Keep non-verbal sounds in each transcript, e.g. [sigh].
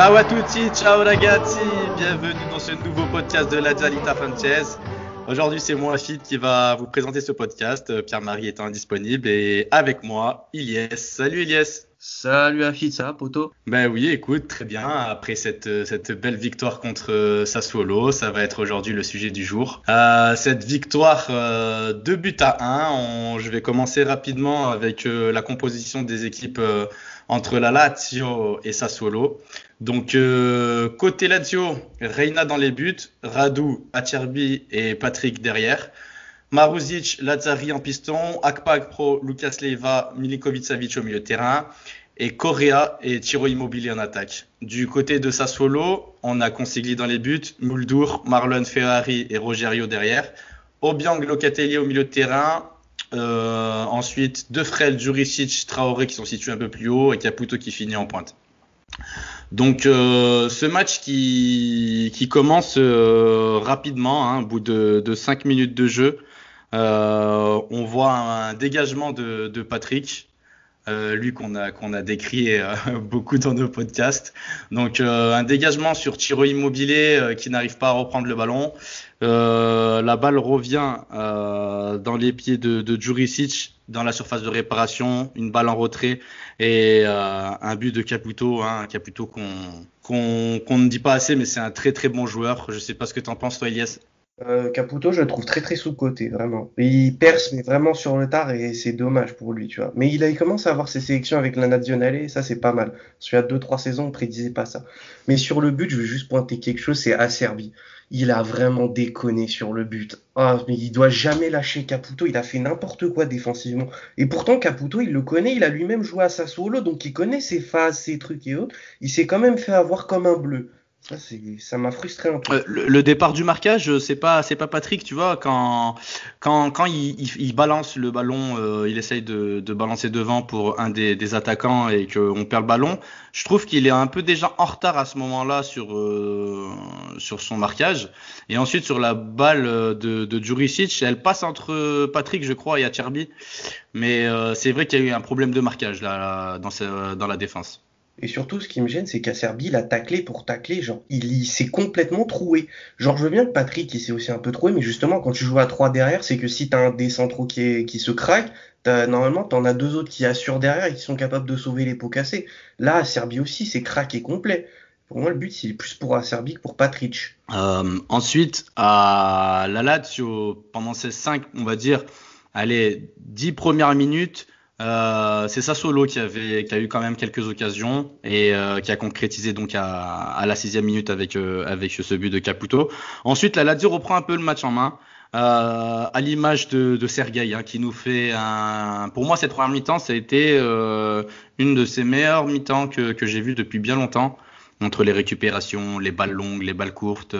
Ciao à tutti, ciao ragazzi, bienvenue dans ce nouveau podcast de la Dialita Frances. Aujourd'hui, c'est moi, Fit, qui va vous présenter ce podcast, euh, Pierre-Marie étant indisponible, et avec moi, Ilyes. Salut Ilyes Salut Afid, ça poto Ben oui, écoute, très bien. Après cette, euh, cette belle victoire contre euh, Sassuolo, ça va être aujourd'hui le sujet du jour. Euh, cette victoire euh, 2 buts à 1, on, je vais commencer rapidement avec la composition des équipes entre la Lazio et Sassuolo. Donc côté Lazio, Reina dans les buts, Radu, Acerbi et Patrick derrière. Maruzic, Lazzari en piston, Akpag Pro, Lucas Leiva, Milikovic Savic au milieu de terrain et Correa et Tiro Immobilier en attaque. Du côté de Sassuolo, on a Consigli dans les buts, Muldur, Marlon Ferrari et Rogerio derrière, Obiang Locatelli au milieu de terrain, euh, ensuite Defrel, Juricic, Traoré qui sont situés un peu plus haut et Caputo qui finit en pointe. Donc euh, ce match qui, commence euh, rapidement, hein, au bout de, de 5 minutes de jeu, on voit un dégagement de, de Patrick, euh, lui qu'on a a décrit euh, [laughs] beaucoup dans nos podcasts. Donc euh, un dégagement sur Tiro Immobilier euh, qui n'arrive pas à reprendre le ballon. Euh, la balle revient dans les pieds de, de Juricic dans la surface de réparation, une balle en retrait et un but de Caputo, hein, Caputo qu'on ne dit pas assez, mais c'est un très très bon joueur. Je sais pas ce que tu en penses toi, Elias. Euh, Caputo, je le trouve très très sous-côté, vraiment. Il perce, mais vraiment sur le tard, et c'est dommage pour lui, tu vois. Mais il, a, il commence à avoir ses sélections avec la Nazionale, et ça c'est pas mal. Parce qu'il y a deux trois saisons, on prédisait pas ça. Mais sur le but, je veux juste pointer quelque chose, c'est Acerbi. Il a vraiment déconné sur le but. Ah, mais il doit jamais lâcher Caputo, il a fait n'importe quoi défensivement. Et pourtant, Caputo, il le connaît, il a lui-même joué à Sassuolo, donc il connaît ses phases, ses trucs et autres. Il s'est quand même fait avoir comme un bleu. Ça, m'a frustré un peu. Euh, le, départ du marquage, c'est pas, c'est pas Patrick, tu vois, quand, il, balance le ballon, euh, il essaye de, balancer devant pour un des, attaquants et qu'on perd le ballon. Je trouve qu'il est un peu déjà en retard à ce moment-là sur, euh, son marquage. Et ensuite, sur la balle de, de Juricic, elle passe entre Patrick, je crois, et Acerbi. Mais euh, c'est vrai qu'il y a eu un problème de marquage là, dans la défense. Et surtout, ce qui me gêne, c'est qu'Acerbi, il a taclé pour tacler. Genre, il, s'est complètement troué. Genre, je veux bien que Patrick, il s'est aussi un peu troué, mais justement, quand tu joues à 3 derrière, c'est que si t'as un des centraux qui, se craque, normalement, t'en as deux autres qui assurent derrière et qui sont capables de sauver les pots cassés. Là, Acerbi aussi, c'est craqué complet. Pour moi, le but, c'est plus pour Acerbi que pour Patrick. Euh, ensuite, à la Lazio, pendant ces 5, on va dire, allez, 10 premières minutes, euh, c'est Sassuolo qui avait qui a eu quand même quelques occasions et euh, qui a concrétisé donc à, à la sixième minute avec euh, avec ce but de Caputo. Ensuite, la Lazio reprend un peu le match en main. Euh, à l'image de, de Sergei, hein, qui nous fait un. Pour moi, cette première mi-temps, ça a été euh, une de ses meilleures mi-temps que, que j'ai vues depuis bien longtemps, entre les récupérations, les balles longues, les balles courtes.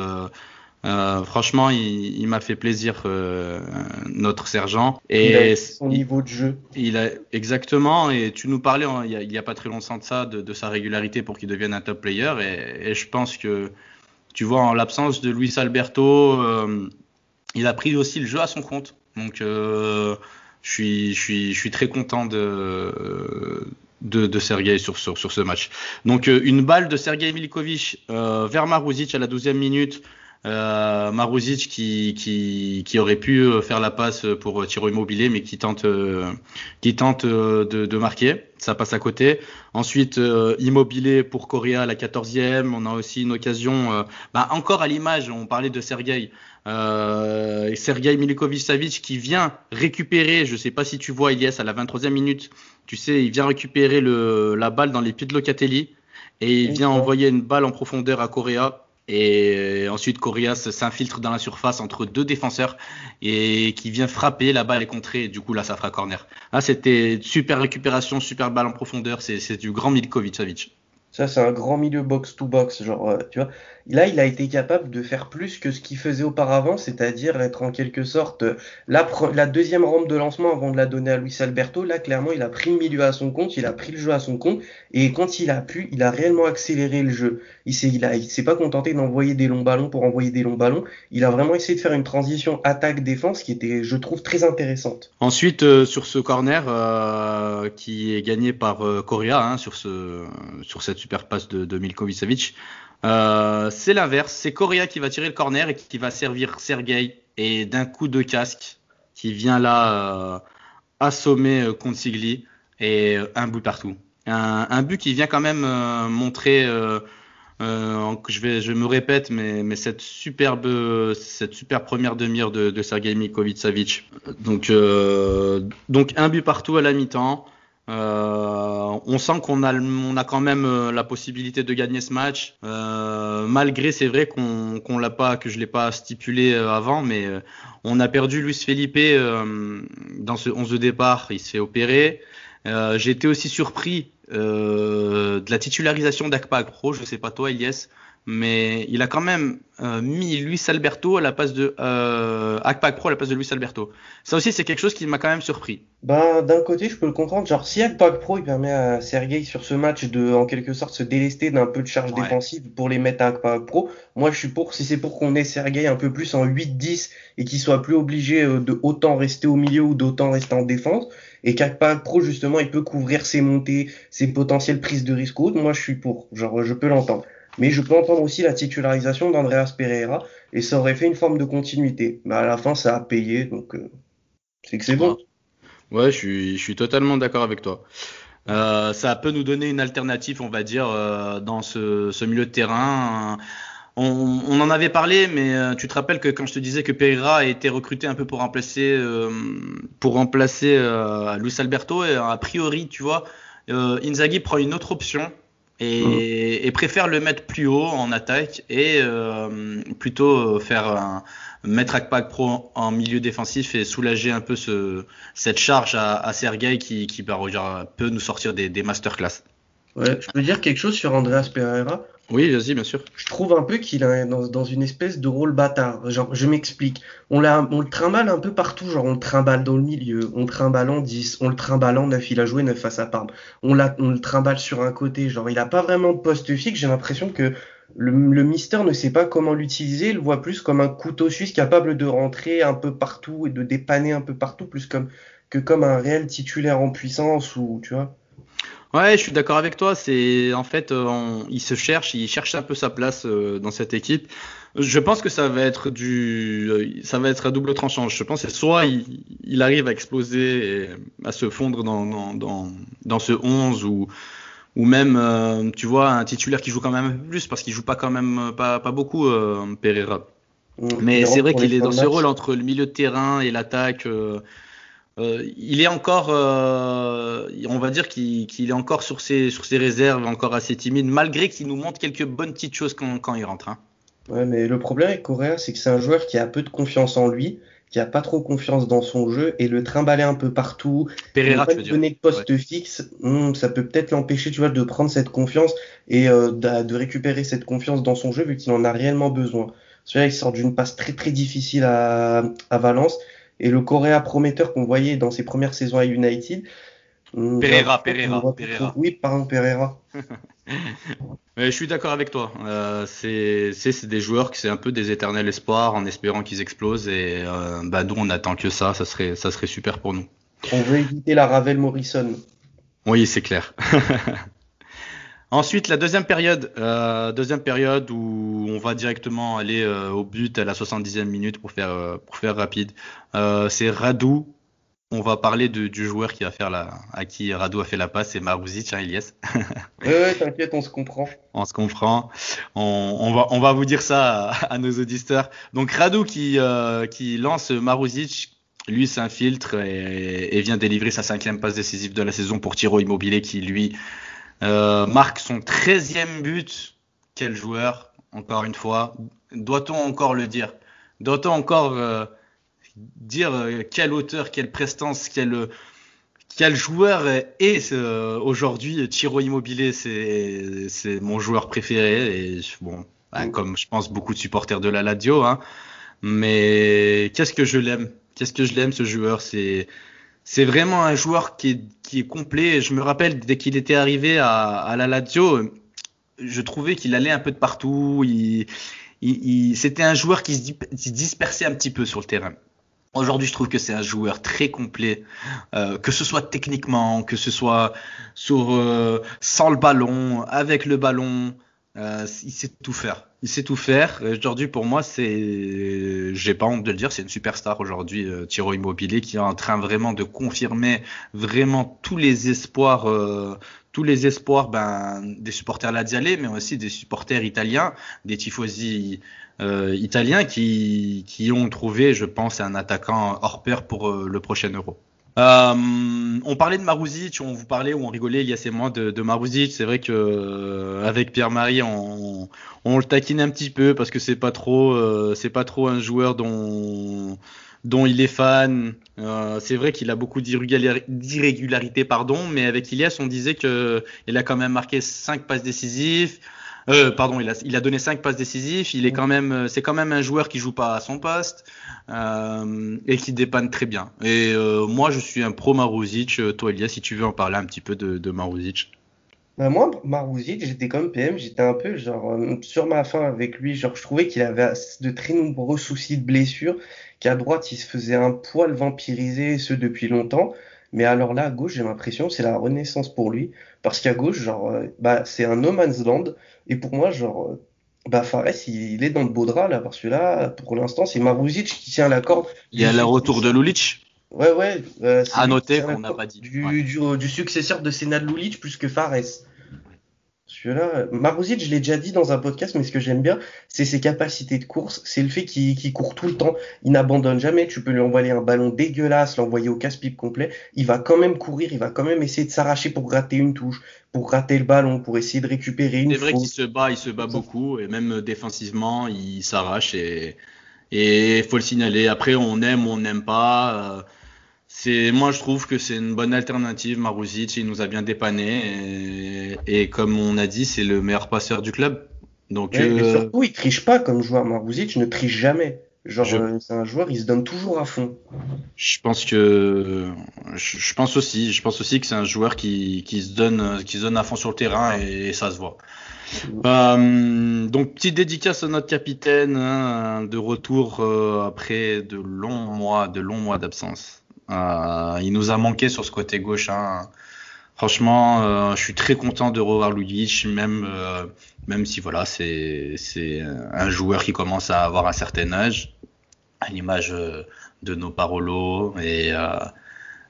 Euh, franchement, il, il m'a fait plaisir euh, notre sergent. Et il a son niveau de jeu. Il a exactement. Et tu nous parlais hein, il, y a, pas très longtemps de ça, de, de sa régularité pour qu'il devienne un top player. Et, et, je pense que tu vois, en l'absence de Luis Alberto, euh, il a pris aussi le jeu à son compte. Donc, je suis, je suis, je suis très content de de, de Sergei sur, sur, sur ce match. Donc une balle de Sergei Milikovic euh, vers Maruzic à la 12e minute. Euh, Maruzic qui, qui, qui, aurait pu euh, faire la passe pour Tiro Immobilier, mais qui tente, euh, qui tente de, de, marquer. Ça passe à côté. Ensuite, euh, Immobilier pour Correa à la 14e. On a aussi une occasion, bah, encore à l'image, on parlait de Sergei. Euh, Sergei Milikovic-Savic qui vient récupérer, je sais pas si tu vois Elias à la 23e minute, tu sais, il vient récupérer le, la balle dans les pieds de Locatelli et il vient envoyer une balle en profondeur à Correa et ensuite, Corias s'infiltre dans la surface entre deux défenseurs et qui vient frapper. La balle est contrée. Du coup, là, ça fera corner. Là, c'était super récupération, super balle en profondeur. C'est du grand Milkovic. Ça, c'est un grand milieu box-to-box. Genre, tu vois, Là, il a été capable de faire plus que ce qu'il faisait auparavant, c'est-à-dire être en quelque sorte la, la, deuxième rampe de lancement avant de la donner à Luis Alberto. Là, clairement, il a pris le milieu à son compte, il a pris le jeu à son compte, et quand il a pu, il a réellement accéléré le jeu. Il s'est, il a, il s'est pas contenté d'envoyer des longs ballons pour envoyer des longs ballons. Il a vraiment essayé de faire une transition attaque-défense qui était, je trouve, très intéressante. Ensuite, euh, sur ce corner euh, qui est gagné par euh, Correa, hein, sur ce, sur cette super passe de, de Milkovic. Euh, c'est l'inverse, c'est Correa qui va tirer le corner et qui va servir Sergei et d'un coup de casque qui vient là euh, assommer euh, Consigli et euh, un but partout. Un, but qui vient quand même euh, montrer, euh, je, vais, je me répète, mais, mais cette superbe, cette super première demi-heure de, de Sergei Milkovic Savic. Donc, donc un but partout à la mi-temps. Euh, on sent qu'on a, on a quand même euh, la possibilité de gagner ce match, euh, malgré c'est vrai qu'on qu'on l'a pas, que je l'ai pas stipulé euh, avant, mais on a perdu Luis Felipe dans ce 11 de départ, il se fait opérer. J'ai été aussi surpris de la titularisation d'Akpa Pro, je sais pas toi Elias, mais il a quand même euh, mis Luis Alberto à la place de euh, Akpak Pro à la place de Luis Alberto. Ça aussi, c'est quelque chose qui m'a quand même surpris. Ben, d'un côté, je peux le comprendre. Genre, si Akpak Pro il permet à Sergei sur ce match de, en quelque sorte, se délester d'un peu de charge ouais. défensive pour les mettre à Akpak Pro, moi, je suis pour. Si c'est pour qu'on ait Sergei un peu plus en 8-10 et qu'il soit plus obligé euh, de autant rester au milieu ou d'autant rester en défense, et qu'Akpak Pro, justement, il peut couvrir ses montées, ses potentielles prises de risque hautes, moi, je suis pour. Genre, je peux l'entendre. Mais je peux entendre aussi la titularisation d'Andreas Pereira et ça aurait fait une forme de continuité. Mais à la fin, ça a payé, donc euh, c'est que c'est bon. Ouais, je suis, totalement d'accord avec toi. Euh, ça peut nous donner une alternative, on va dire, euh, dans ce, milieu de terrain. On, on, en avait parlé, mais tu te rappelles que quand je te disais que Pereira a été recruté un peu pour remplacer, pour remplacer Luis Alberto, et a priori, tu vois, Inzaghi prend une autre option et, mmh. et, préfère le mettre plus haut en attaque et euh, plutôt faire un, mettre Akpak Pro en milieu défensif et soulager un peu ce, cette charge à, à Sergei qui, qui bah, peut nous sortir des, des masterclass. Ouais, je peux dire quelque chose sur Andreas Pereira oui, vas-y, bien sûr. Je trouve un peu qu'il est dans, une espèce de rôle bâtard. Genre, je m'explique. On, le trimballe un peu partout. Genre, on le trimballe dans le milieu, on le trimballe en 10, on le trimballe en 9. Il a joué 9 face à Parme. On, on le trimballe sur un côté. Genre, il a pas vraiment de poste fixe. J'ai l'impression que le, le Mister ne sait pas comment l'utiliser. Il le voit plus comme un couteau suisse capable de rentrer un peu partout et de dépanner un peu partout, plus comme que comme un réel titulaire en puissance ou, tu vois. Ouais, je suis d'accord avec toi. C'est en fait, euh, on, il se cherche, il cherche un peu sa place euh, dans cette équipe. Je pense que ça va être du, euh, ça va être à double tranchant. Je pense que soit il, il, arrive à exploser, et à se fondre dans, dans, dans, dans ce 11 ou ou même, euh, tu vois, un titulaire qui joue quand même un peu plus parce qu'il joue pas quand même pas, pas beaucoup Pereira. Mmh, Mais c'est vrai qu'il est dans ce rôle entre le milieu de terrain et l'attaque. Euh, il est encore, euh, on va dire qu'il qu est encore sur ses, sur ses réserves, encore assez timide, malgré qu'il nous montre quelques bonnes petites choses quand, quand il rentre. Hein. Ouais, mais le problème avec Correa, c'est que c'est un joueur qui a peu de confiance en lui, qui a pas trop confiance dans son jeu, et le trimballer un peu partout, Pereira, pas donner de poste ouais. fixe, hmm, ça peut peut-être l'empêcher, tu vois, de prendre cette confiance et euh, de, de, récupérer cette confiance dans son jeu, vu qu'il en a réellement besoin. Celui-là, il sort d'une passe très très difficile à, à Valence et le Coréa prometteur qu'on voyait dans ses premières saisons à United. Pereira, Pereira, Pereira. Oui, pardon, Pereira. [laughs] Mais je suis d'accord avec toi. Euh, c'est des joueurs qui c'est un peu des éternels espoirs en espérant qu'ils explosent et euh, bah nous on attend que ça. Ça serait ça serait super pour nous. On veut éviter la Ravel Morrison. Oui, c'est clair. [laughs] Ensuite, la deuxième période, euh, deuxième période où on va directement aller euh, au but à la 70e minute pour faire euh, pour faire rapide. C'est Radou. On va parler de, du joueur qui va faire la, à qui Radou a fait la passe, c'est Marouzic, hein, Elias. [laughs] ouais, t'inquiète, on se comprend. On se comprend. On, on, va on va vous dire ça à, à nos auditeurs. Donc Radou qui qui lance Marouzic lui s'infiltre et, et, vient délivrer sa cinquième passe décisive de la saison pour Tiro Immobilier qui lui marque son 13e but. Quel joueur, encore une fois. Doit-on encore le dire? Doit-on encore euh, dire euh, quelle hauteur, quelle prestance, quel, quel joueur est euh, aujourd'hui Tiro Immobilier C'est mon joueur préféré. Et bon, ben, comme je pense beaucoup de supporters de la Ladio. Hein, mais qu'est-ce que je l'aime? Qu'est-ce que je l'aime ce joueur? C'est c'est vraiment un joueur qui est, qui est complet. Je me rappelle dès qu'il était arrivé à, à, la Lazio, je trouvais qu'il allait un peu de partout. Il, il, il c'était un joueur qui se dispersait un petit peu sur le terrain. Aujourd'hui, je trouve que c'est un joueur très complet, euh, que ce soit techniquement, que ce soit sur euh, sans le ballon, avec le ballon, euh, il sait tout faire. Il sait tout faire. Aujourd'hui, pour moi, c'est, j'ai pas honte de le dire, c'est une superstar aujourd'hui, euh, Thiro Immobilier, qui est en train vraiment de confirmer vraiment tous les espoirs, euh, tous les espoirs, ben, des supporters Laziale, mais aussi des supporters italiens, des tifosi euh, italiens qui, qui ont trouvé, je pense, un attaquant hors pair pour le prochain Euro. Euh, on parlait de Maruzic, on vous parlait ou on rigolait il y a ces mois de, de Maruzic. C'est vrai que euh, avec Pierre-Marie, on, on, le taquine un petit peu parce que c'est pas trop, euh, c'est pas trop un joueur dont dont il est fan. C'est vrai qu'il a beaucoup d'irrégularités, pardon, mais avec Ilias, on disait que il a quand même marqué cinq passes décisives. Pardon, il a, il a donné 5 passes décisives. Il est quand même, c'est quand même un joueur qui joue pas à son poste euh, et qui dépanne très bien. Et euh, moi, je suis un pro Maruzic. Euh, toi, Elia, si tu veux en parler un petit peu de, de Maruzic. Bah moi, Maruzic, j'étais comme PM, j'étais un peu genre sur ma fin avec lui. Genre, je trouvais qu'il avait de très nombreux soucis de blessures, qu'à droite, il se faisait un poil vampiriser, ce depuis longtemps. Mais alors là, à gauche, j'ai l'impression c'est la renaissance pour lui. Parce qu'à gauche, genre, bah, c'est un no man's land. Et pour moi, genre, bah, Fares, il, il est dans le beau drap, là, parce que là, pour l'instant, c'est Maruzic qui tient la corde. Il y a le retour de Lulic. Ouais, ouais. Euh, à noter qu'on n'a pas dit. Du, ouais. du, du, successeur de Senad Lulic plus que Fares. Celui-là, je l'ai déjà dit dans un podcast, mais ce que j'aime bien, c'est ses capacités de course, c'est le fait qu'il qu court tout le temps, il n'abandonne jamais, tu peux lui envoyer un ballon dégueulasse, l'envoyer au casse-pipe complet, il va quand même courir, il va quand même essayer de s'arracher pour gratter une touche, pour rater le ballon, pour essayer de récupérer une C'est vrai qu'il se bat, il se bat beaucoup, et même défensivement, il s'arrache, et il faut le signaler. Après, on aime ou on n'aime pas. Euh, c'est moi je trouve que c'est une bonne alternative Maruzic. Il nous a bien dépanné. Et, et comme on a dit c'est le meilleur passeur du club. Donc mais, euh... mais surtout il triche pas comme joueur Maruzic ne triche jamais. Genre je... euh, c'est un joueur il se donne toujours à fond. je pense que je, pense aussi je pense aussi que c'est un joueur qui, qui se donne qui se donne à fond sur le terrain et, et ça se voit. Euh, donc petite dédicace à notre capitaine hein, de retour euh, après de longs mois de longs mois d'absence il nous a manqué sur ce côté gauche. Hein. Franchement, euh, je suis très content de revoir Lulic, même euh, même si voilà, c'est un joueur qui commence à avoir un certain âge, à l'image de nos Parolo et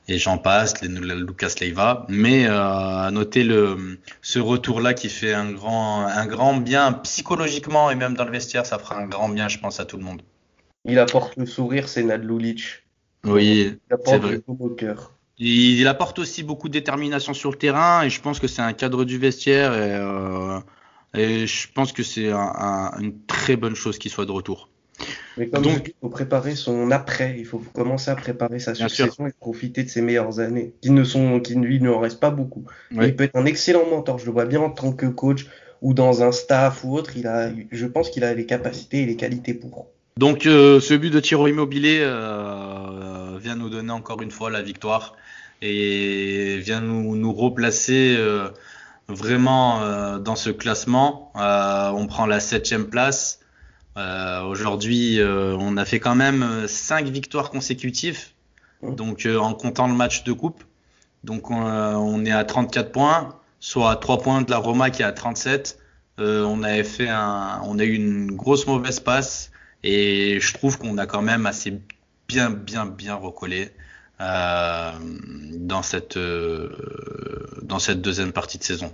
et j'en passe, les, Lucas Leiva. Mais à noter le ce retour là qui fait un grand un grand bien psychologiquement et même dans le vestiaire, ça fera un grand bien, je pense, à tout le monde. Il apporte le sourire, c'est Nad Lulic. Oui, c'est vrai. Au cœur. Il, il, apporte aussi beaucoup de détermination sur le terrain et je pense que c'est un cadre du vestiaire et, euh, et je pense que c'est un, un, une très bonne chose qu'il soit de retour. Mais comme Donc, il faut préparer son après, il faut commencer à préparer sa succession et profiter de ses meilleures années, qui ne sont, qui lui ne en reste pas beaucoup. Il peut être un excellent mentor, je le vois bien en tant que coach ou dans un staff ou autre. Il a, je pense qu'il a les capacités et les qualités pour. Donc euh, ce but de Tiro Immobilier euh, vient nous donner encore une fois la victoire et vient nous, nous replacer euh, vraiment dans ce classement. on prend la septième place. Aujourd'hui, on a fait quand même cinq victoires consécutives, donc en comptant le match de coupe. Donc on est à 34 points, soit 3 points de la Roma qui est à 37. on avait fait un, on a eu une grosse mauvaise passe et je trouve qu'on a quand même assez bien, bien, bien recollé euh, dans cette euh, dans cette deuxième partie de saison.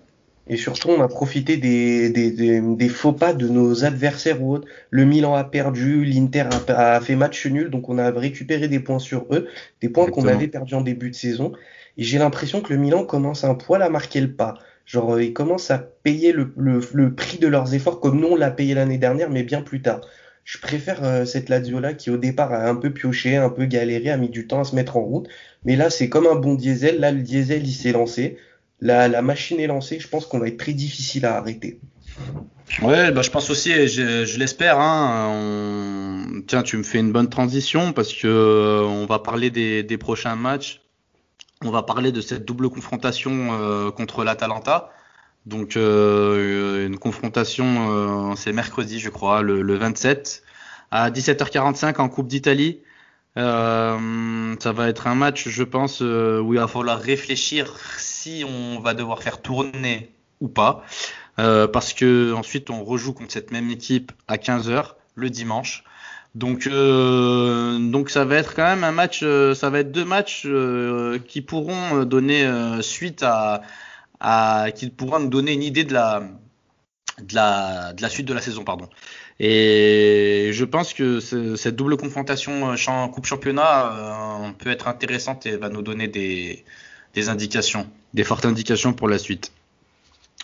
Et surtout, on a profité des, des, des, des, faux pas de nos adversaires ou autres. Le Milan a perdu, l'Inter a, a, fait match nul, donc on a récupéré des points sur eux, des points qu'on avait perdus en début de saison. Et j'ai l'impression que le Milan commence un poil à marquer le pas. Genre, ils commencent à payer le, le, le prix de leurs efforts comme nous on l'a payé l'année dernière, mais bien plus tard je préfère euh, cette Lazio-là qui au départ a un peu pioché, un peu galéré, a mis du temps à se mettre en route. Mais là, c'est comme un bon diesel. Là, le diesel, il s'est lancé. La, la machine est lancée. Je pense qu'on va être très difficile à arrêter. Ouais, bah, je pense aussi, je, je l'espère. Hein. Tiens, tu me fais une bonne transition parce que euh, on va parler des, des, prochains matchs. On va parler de cette double confrontation euh, contre l'Atalanta. Donc euh, une confrontation, euh, c'est mercredi je crois, le, le, 27 à 17h45 en Coupe d'Italie. ça va être un match, je pense, où il va falloir réfléchir si on va devoir faire tourner ou pas. parce que ensuite on rejoue contre cette même équipe à 15h le dimanche. Donc, euh, donc ça va être quand même un match, euh, ça va être deux matchs euh, qui pourront donner suite à, à, qui pourront nous donner une idée de la, de la, de la suite de la saison, pardon. Et je pense que cette double confrontation Coupe Championnat peut être intéressante et va nous donner des, des indications, des fortes indications pour la suite.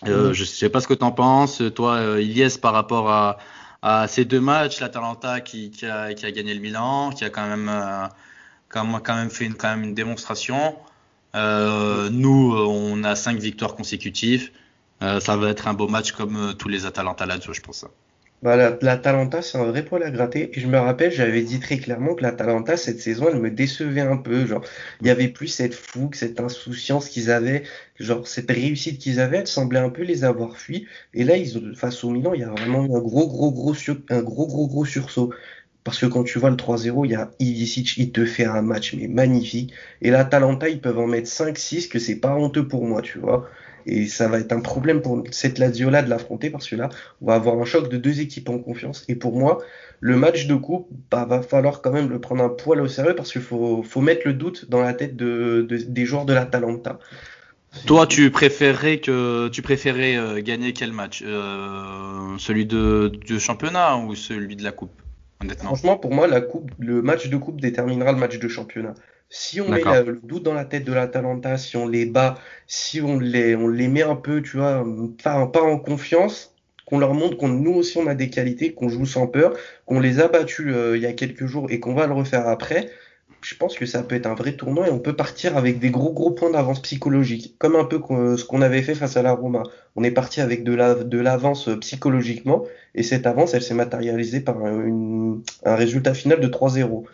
Euh, Je sais pas ce que tu en penses, toi, Ilyes, par rapport à, à ces deux matchs, l'Atalanta qui, qui, a, qui a gagné le Milan, qui a quand même, euh, quand, même fait une, quand même une démonstration. Euh, nous, on a cinq victoires consécutives. Euh, ça va être un beau match comme euh, tous les Atalanta Lazio, je pense. Bah, la, la Talenta, c'est un vrai poil à gratter. Et je me rappelle, j'avais dit très clairement que la Talenta, cette saison, elle me décevait un peu. Genre, il y avait plus cette fougue, cette insouciance qu'ils avaient, genre, cette réussite qu'ils avaient, elle semblait un peu les avoir fui. Et là, ils face au Milan, il y a vraiment eu un gros, gros, gros, un gros, gros, gros sursaut. Parce que quand tu vois le 3-0, il y a Ivicic, il te fait un match mais magnifique. Et la Talenta, ils peuvent en mettre 5-6, que c'est pas honteux pour moi, tu vois. Et ça va être un problème pour cette Lazio-là de l'affronter parce que là, on va avoir un choc de deux équipes en confiance. Et pour moi, le match de coupe, bah, va falloir quand même le prendre un poil au sérieux parce qu'il faut, mettre le doute dans la tête de, des joueurs de la Talenta. Toi, tu préférerais que tu préférais euh, gagner quel match? Euh, Celui de, de championnat ou celui de la coupe? Honnêtement Franchement, pour moi, la coupe, le match de coupe déterminera le match de championnat. Si on met le doute dans la tête de l'Atalanta, si on les bat, si on les, on les met un peu, tu vois, pas, pas en confiance, qu'on leur montre qu'on nous aussi on a des qualités, qu'on joue sans peur, qu'on les a battus euh, il y a quelques jours et qu'on va le refaire après, je pense que ça peut être un vrai tournoi et on peut partir avec des gros gros points d'avance psychologique, comme un peu ce qu'on avait fait face à la Roma. On est parti avec de la de l'avance psychologiquement et cette avance elle s'est matérialisée par un résultat final de 3-0.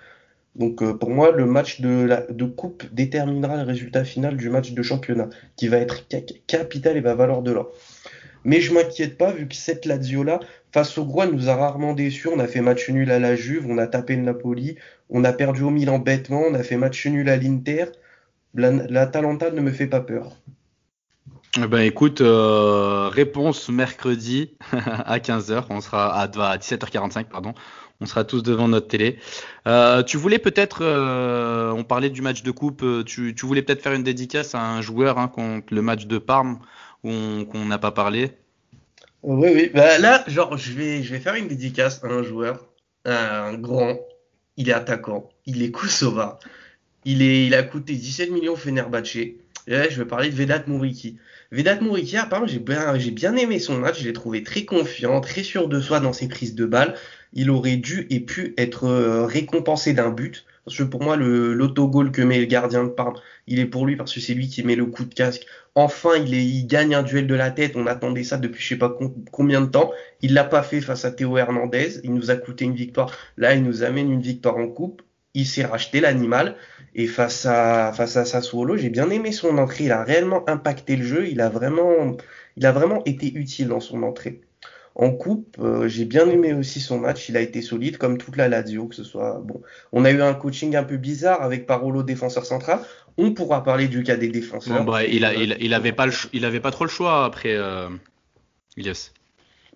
Donc euh, pour moi, le match de coupe déterminera le résultat final du match de championnat, qui va être capital et va valoir de l'or. Mais je m'inquiète pas, vu que cette Lazio-là, face au Gros, nous a rarement déçus. On a fait match nul à la Juve, on a tapé le Napoli, on a perdu au Milan bêtement, on a fait match nul à l'Inter. La, Talenta ne me fait pas peur. Eh ben écoute, euh, réponse mercredi [laughs] à 15h, on sera à, à 17h45 pardon on sera tous devant notre télé. Euh, tu voulais peut-être, euh, on parlait du match de coupe, tu, voulais peut-être faire une dédicace à un joueur hein, contre le match de Parme qu'on n'a pas parlé. Oui, oui. Bah, là, genre, je vais, je vais faire une dédicace à un joueur, un grand. Il est attaquant. Il est Kosova. Il, a coûté 17 millions Fenerbahce. Et je vais parler de Vedat Mouriki. Vedat Mouriki, apparemment, j'ai bien, bien aimé son match. Je l'ai trouvé très confiant, très sûr de soi dans ses prises de balles il aurait dû et pu être euh, récompensé d'un but. Parce que pour moi, l'autogol que met le gardien de Parme, il est pour lui parce que c'est lui qui met le coup de casque. Enfin, il, est, il gagne un duel de la tête. On attendait ça depuis je sais pas combien de temps. Il l'a pas fait face à Théo Hernandez. Il nous a coûté une victoire. Là, il nous amène une victoire en coupe. Il s'est racheté l'animal. Et face à, face à Sassuolo, j'ai bien aimé son entrée. Il a réellement impacté le jeu. Il a vraiment, il a vraiment été utile dans son entrée. En coupe, euh, j'ai bien aimé aussi son match. Il a été solide, comme toute la Lazio, que ce soit bon. On a eu un coaching un peu bizarre avec Parolo défenseur central. On pourra parler du cas des défenseurs. Bon, il, a, il, avait pas le, il avait pas trop le choix après. Euh... Yes.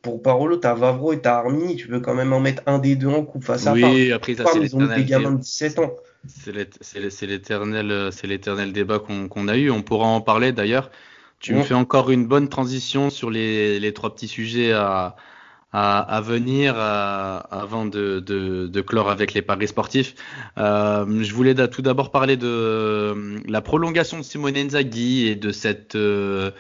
Pour Parolo, t'as Vavro et t'as Armi. Tu peux quand même en mettre un des deux en coupe face à Oui, part. après ça, c'est Ils ont des gamins de 17 ans. C'est l'éternel, c'est l'éternel débat qu'on a eu. On pourra en parler d'ailleurs. Tu me fais encore une bonne transition sur les, les trois petits sujets à, à, à venir avant de, de, de, clore avec les paris sportifs. Euh, je voulais tout d'abord parler de euh, la prolongation de Simone Inzaghi et de cette euh,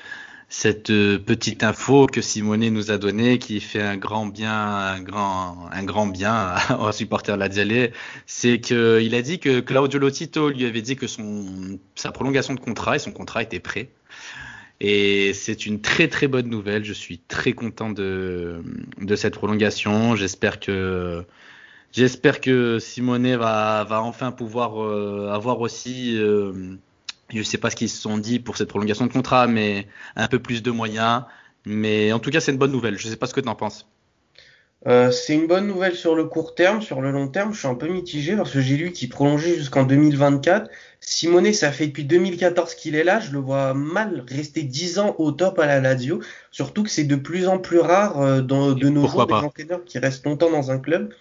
cette petite info que Simone nous a donnée qui fait un grand bien, un grand, un grand bien [laughs] aux supporters Laziale, c'est qu'il a dit que Claudio Lotito lui avait dit que son, sa prolongation de contrat et son contrat était prêt. Et c'est une très très bonne nouvelle. Je suis très content de, cette prolongation. J'espère que j'espère que Simone va, va enfin pouvoir euh, avoir aussi, euh, je ne sais pas ce qu'ils se sont dit pour cette prolongation de contrat, mais un peu plus de moyens. Mais en tout cas, c'est une bonne nouvelle. Je ne sais pas ce que tu en penses. Euh, c'est une bonne nouvelle sur le court terme. Sur le long terme, je suis un peu mitigé parce que j'ai lu qu'il prolongeait jusqu'en 2024. Simonet, ça fait depuis 2014 qu'il est là. Je le vois mal rester 10 ans au top à la Lazio. Surtout que c'est de plus en plus rare euh, dans, de nos jours des entraîneurs qui restent longtemps dans un club.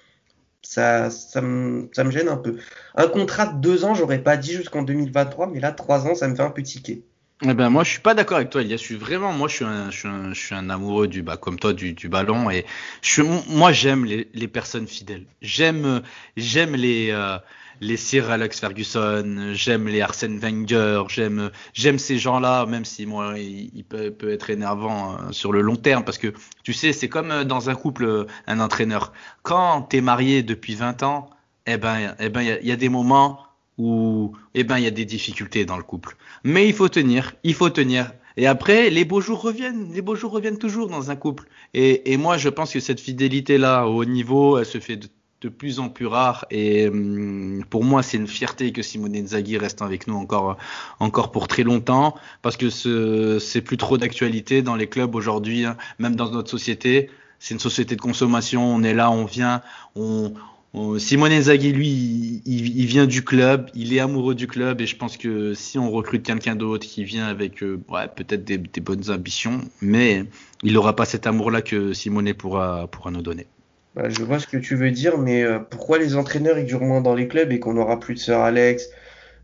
Ça, ça, me, ça me gêne un peu. Un contrat de 2 ans, j'aurais pas dit jusqu'en 2023, mais là, 3 ans, ça me fait un peu tiquer. Eh ben moi je suis pas d'accord avec toi Elias, je suis vraiment moi je suis un je suis un, je suis un amoureux du bah comme toi du, du ballon et je moi j'aime les, les personnes fidèles. J'aime j'aime les euh, les Sir Alex Ferguson, j'aime les Arsène Wenger, j'aime j'aime ces gens-là même si moi il, peut, peut, être énervant euh, sur le long terme parce que tu sais c'est comme euh, dans un couple un entraîneur. Quand tu es marié depuis 20 ans, eh ben eh ben il y a des moments où eh ben il y a des difficultés dans le couple. Mais il faut tenir, il faut tenir. Et après, les beaux jours reviennent, les beaux jours reviennent toujours dans un couple. Et, moi, je pense que cette fidélité-là au haut niveau, elle se fait de, plus en plus rare. Et hum, pour moi, c'est une fierté que Simone Inzaghi reste avec nous encore, encore pour très longtemps, parce que ce, c'est plus trop d'actualité dans les clubs aujourd'hui, hein, même dans notre société. C'est une société de consommation. On est là, on vient, on, Simone Inzaghi, lui, il, vient du club, il est amoureux du club et je pense que si on recrute quelqu'un d'autre qui vient avec euh, ouais, peut-être des, bonnes ambitions, mais il n'aura pas cet amour-là que Simone pourra, pourra nous donner. Bah, je vois ce que tu veux dire, mais euh, pourquoi les entraîneurs ils durent moins dans les clubs et qu'on n'aura plus de Sir Alex,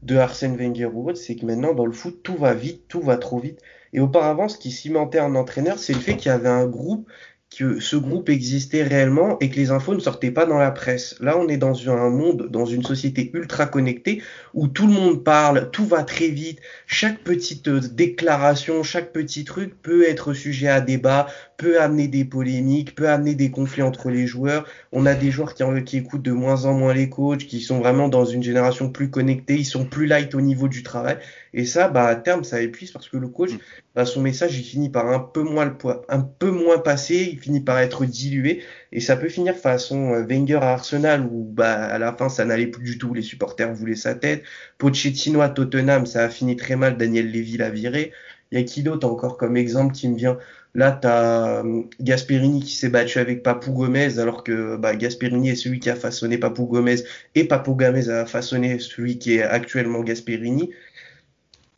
de Arsène Wenger ou autre, c'est que maintenant dans le foot tout va vite, tout va trop vite. Et auparavant, ce qui cimentait un entraîneur, c'est le fait qu'il y avait un groupe que ce groupe existait réellement et que les infos ne sortaient pas dans la presse. Là, on est dans un monde, dans une société ultra connectée où tout le monde parle, tout va très vite, chaque petite euh, déclaration, chaque petit truc peut être sujet à débat, peut amener des polémiques, peut amener des conflits entre les joueurs. On a des joueurs qui, qui écoutent de moins en moins les coachs, qui sont vraiment dans une génération plus connectée, ils sont plus light au niveau du travail. Et ça, bah, à terme, ça épuise parce que le coach, mm. bah, son message, il finit par un peu moins le poids, un peu moins passer, il finit par être dilué. Et ça peut finir façon euh, Wenger à Arsenal où, bah, à la fin, ça n'allait plus du tout. Les supporters voulaient sa tête. Pochettino à Tottenham, ça a fini très mal. Daniel Levy l'a viré. Il y a qui d'autre encore comme exemple qui me vient? Là, tu as euh, Gasperini qui s'est battu avec Papou Gomez, alors que bah, Gasperini est celui qui a façonné Papou Gomez et Papou Gomez a façonné celui qui est actuellement Gasperini.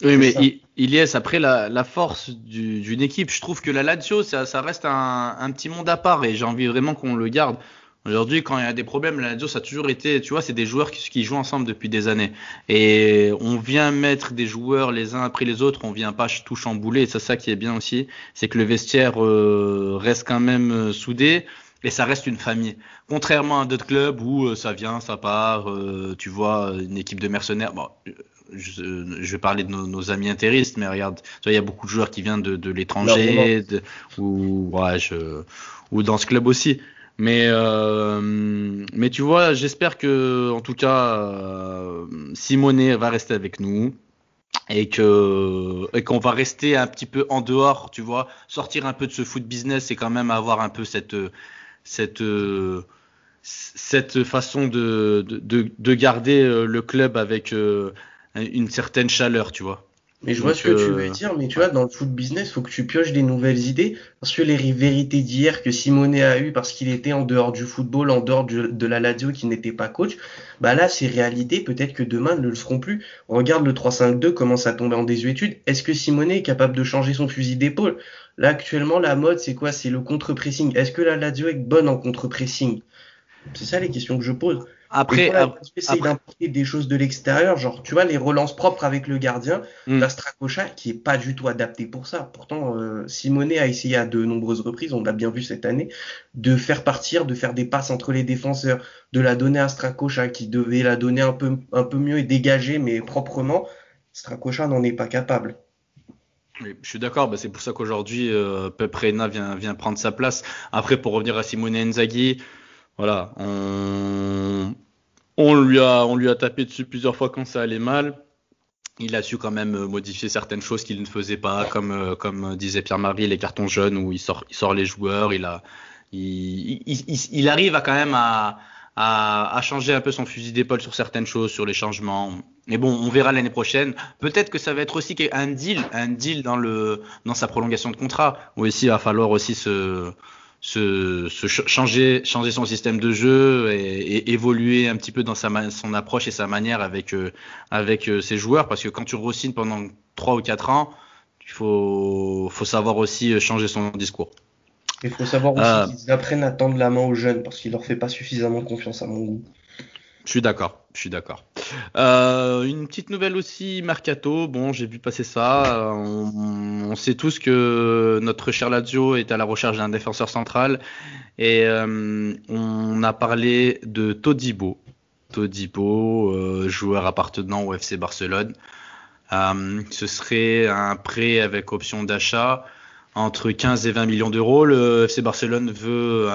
Oui, mais il, est après la, la force d'une équipe. Je trouve que la Lazio, ça, ça reste un, un, petit monde à part et j'ai envie vraiment qu'on le garde. Aujourd'hui, quand il y a des problèmes, la Lazio, ça a toujours été, tu vois, c'est des joueurs qui, qui, jouent ensemble depuis des années. Et on vient mettre des joueurs les uns après les autres, on vient pas tout chambouler. Et c'est ça qui est bien aussi, c'est que le vestiaire euh, reste quand même euh, soudé et ça reste une famille. Contrairement à d'autres clubs où euh, ça vient, ça part, tu vois, une équipe de mercenaires. Bon, je, je, vais parler de nos, nos, amis intéristes, mais regarde, il y a beaucoup de joueurs qui viennent de, de l'étranger, ou, ouais, je, ou dans ce club aussi. Mais, euh, mais tu vois, j'espère que, en tout cas, euh, Simone va rester avec nous et que et qu'on va rester un petit peu en dehors, tu vois, sortir un peu de ce foot business et quand même avoir un peu cette cette cette façon de de, de garder euh, le club avec une certaine chaleur, tu vois. Mais je vois ce que tu veux euh, dire, mais tu vois, dans le foot business, faut que tu pioches des nouvelles idées, parce que les vérités d'hier que Simone a eu parce qu'il était en dehors du football, en dehors de la Lazio, qui n'était pas coach, bah là, ces réalités, peut-être que demain, ne le seront plus. Regarde le 3-5-2 commence à tomber en désuétude. Est-ce que Simone est capable de changer son fusil d'épaule? Là, actuellement, la mode, c'est quoi? C'est le contre-pressing. Est-ce que la Lazio est bonne en contre-pressing? C'est ça les questions que je pose. Après, essayer d'importer des choses de l'extérieur, genre tu vois les relances propres avec le gardien, mm. la Stracocha qui est pas du tout adapté pour ça. Pourtant, euh, Simone a essayé à de nombreuses reprises, on l'a bien vu cette année, de faire partir, de faire des passes entre les défenseurs, de la donner à Stracocha qui devait la donner un peu un peu mieux et dégager mais proprement. Stracocha n'en est pas capable. je suis d'accord, bah c'est pour ça qu'aujourd'hui euh, Pep Reina vient, vient prendre sa place. Après, pour revenir à Simone Inzaghi, voilà, on, lui a, on lui a tapé dessus plusieurs fois quand ça allait mal. Il a su quand même modifier certaines choses qu'il ne faisait pas, comme, euh, comme disait Pierre-Marie, les cartons jaunes où il sort, il sort les joueurs. Il, a, il, il arrive à quand même à, à, à, changer un peu son fusil d'épaule sur certaines choses, sur les changements. Mais bon, on verra l'année prochaine. Peut-être que ça va être aussi un deal, un deal dans le dans sa prolongation de contrat, où ici il va falloir aussi se se, se changer, changer son système de jeu et, évoluer un petit peu dans sa, son approche et sa manière avec, euh, avec euh, ses joueurs. Parce que quand tu re pendant 3 ou 4 ans, il faut, faut savoir aussi euh, changer son discours. Il faut savoir aussi qu'ils apprennent à tendre la main aux jeunes parce qu'ils leur fait pas suffisamment confiance à mon goût. Je suis d'accord, je suis d'accord. Euh, une petite nouvelle aussi, Mercato. Bon, j'ai vu passer ça. On, sait tous que notre cher Lazio est à la recherche d'un défenseur central. Et euh, on a parlé de Todibo. Todibo, euh, joueur appartenant au FC Barcelone. ce serait un prêt avec option d'achat entre 15 et 20 millions d'euros. Le FC Barcelone veut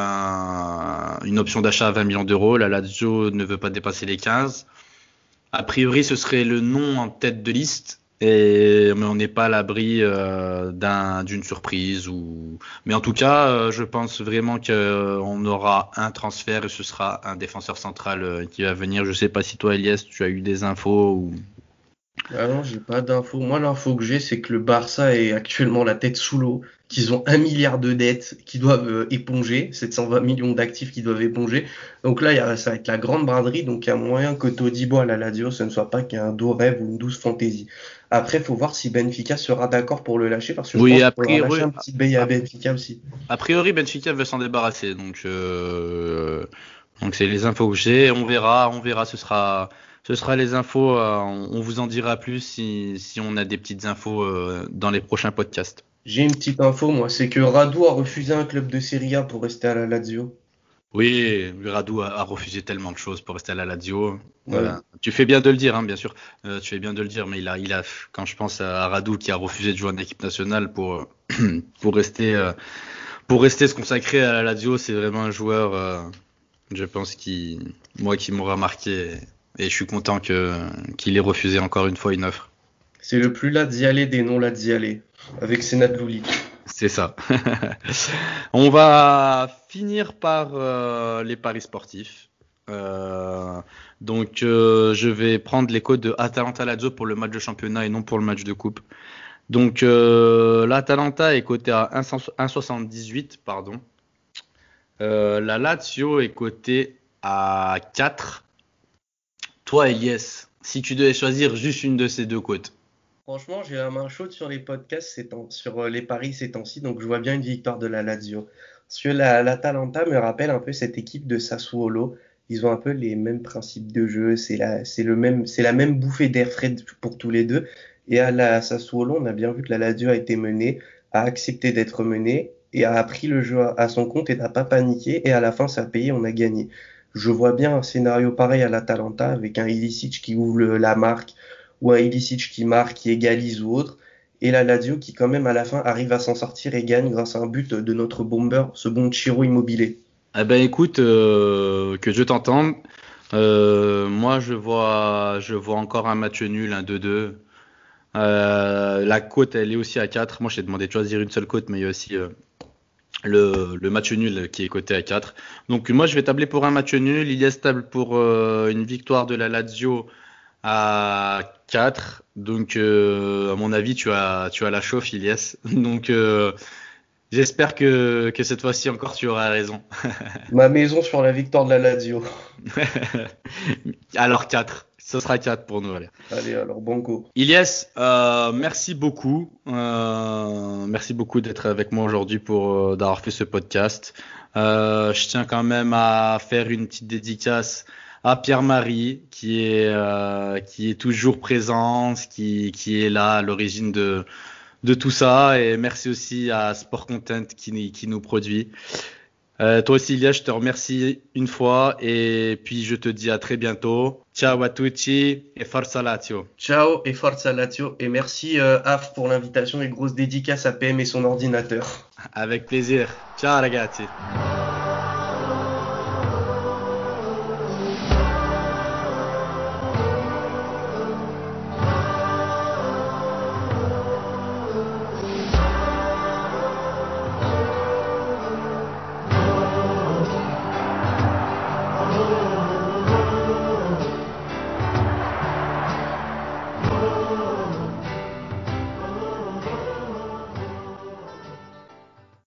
une option d'achat à 20 millions d'euros. La Lazio ne veut pas dépasser les 15. A priori, ce serait le nom en tête de liste. Mais on n'est pas à l'abri euh, d'une surprise. Ou... Mais en tout cas, euh, je pense vraiment qu'on aura un transfert et ce sera un défenseur central euh, qui va venir. Je ne sais pas si toi, Elias, tu as eu des infos ou... Ah non, j'ai pas d'infos. Moi, l'info que j'ai, c'est que le Barça est actuellement la tête sous l'eau, qu'ils ont un milliard de dettes qu'ils doivent euh, éponger, 720 millions d'actifs qu'ils doivent éponger. Donc là, ça va être la grande braderie. Donc il y a moyen que Todibo à la Lazio, ce ne soit pas qu'un doux rêve ou une douce fantaisie. Après, il faut voir si Benfica sera d'accord pour le lâcher parce que oui, je pense un petit bail à Benfica aussi. A priori, Benfica veut s'en débarrasser. Donc, euh, donc c'est les infos que j'ai. On verra, on verra. Ce sera ce sera les infos. Euh, on vous en dira plus si, si on a des petites infos euh, dans les prochains podcasts. J'ai une petite info, moi, c'est que Radu a refusé un club de Serie A pour rester à la Lazio. Oui, Radu a, refusé tellement de choses pour rester à la Lazio. Tu fais bien de le dire, hein, bien sûr. Euh, tu fais bien de le dire, mais il a, il a, quand je pense à Radu qui a refusé de jouer en équipe nationale pour, [clears throat] pour rester, pour rester se consacrer à la Lazio, c'est vraiment un joueur, je pense, qui, moi, qui m'aura marqué et je suis content qu'il ait refusé encore une fois une offre. C'est le plus là d'y aller des non aller, avec Senat Lulic. C'est ça. [laughs] On va finir par euh, les paris sportifs. Euh, donc, euh, je vais prendre les codes de Atalanta Lazio pour le match de championnat et non pour le match de coupe. Donc, l'Atalanta est coté à 1,78, pardon. la Lazio est cotée à 4 toi, Elias, si tu devais choisir juste une de ces deux côtes. Franchement, j'ai la main chaude sur les podcasts, sur euh, les paris ces temps-ci, donc je vois bien une victoire de la Lazio. Parce que la, l'Atalanta me rappelle un peu cette équipe de Sassuolo. Ils ont un peu les mêmes principes de jeu, c'est la, le même, la même bouffée d'air frais pour tous les deux. Et à la Sassuolo, on a bien vu que la Lazio a été menée, a accepté d'être menée et a pris le jeu à son compte et n'a pas paniqué. Et à la fin, ça a payé, on a gagné. Je vois bien un scénario pareil à l'Atalanta avec un Ilicic qui ouvre la marque ou un Ilicic qui marque, qui égalise ou autre. Et la Lazio qui quand même à la fin arrive à s'en sortir et gagne grâce à un but de notre bomber, ce bon Chiro Immobilier. Eh ben écoute, euh, que je t'entende. Euh, moi je vois, je vois encore un match nul, un 2-2. Euh, la côte elle est aussi à 4. Moi j'ai demandé de choisir une seule côte, mais il y a aussi le, match nul qui est coté à 4. Donc moi je vais tabler pour un match nul, il est table pour une victoire de la Lazio à 4. Donc euh, à mon avis tu as tu as la chauffe Ilias. [laughs] Donc euh, j'espère que, que cette fois-ci encore tu auras raison. [laughs] Ma maison sur la victoire de la Lazio. [laughs] Alors 4. Ce sera 4 pour nous. Allez, allez alors banco. Ilyes, euh, merci beaucoup. Euh, merci beaucoup d'être avec moi aujourd'hui pour d'avoir fait ce podcast. Je tiens quand même à faire une petite dédicace à Pierre-Marie qui est euh, qui est toujours présent, qui qui est là à l'origine de de tout ça et merci aussi à Sport Content qui qui nous produit. Euh, toi aussi, Ilia, je te remercie une fois et puis je te dis à très bientôt. Ciao à tutti et forza Lazio. Ciao et forza Lazio et merci euh, Af pour l'invitation et grosse dédicace à PM et son ordinateur. Avec plaisir. Ciao ragazzi.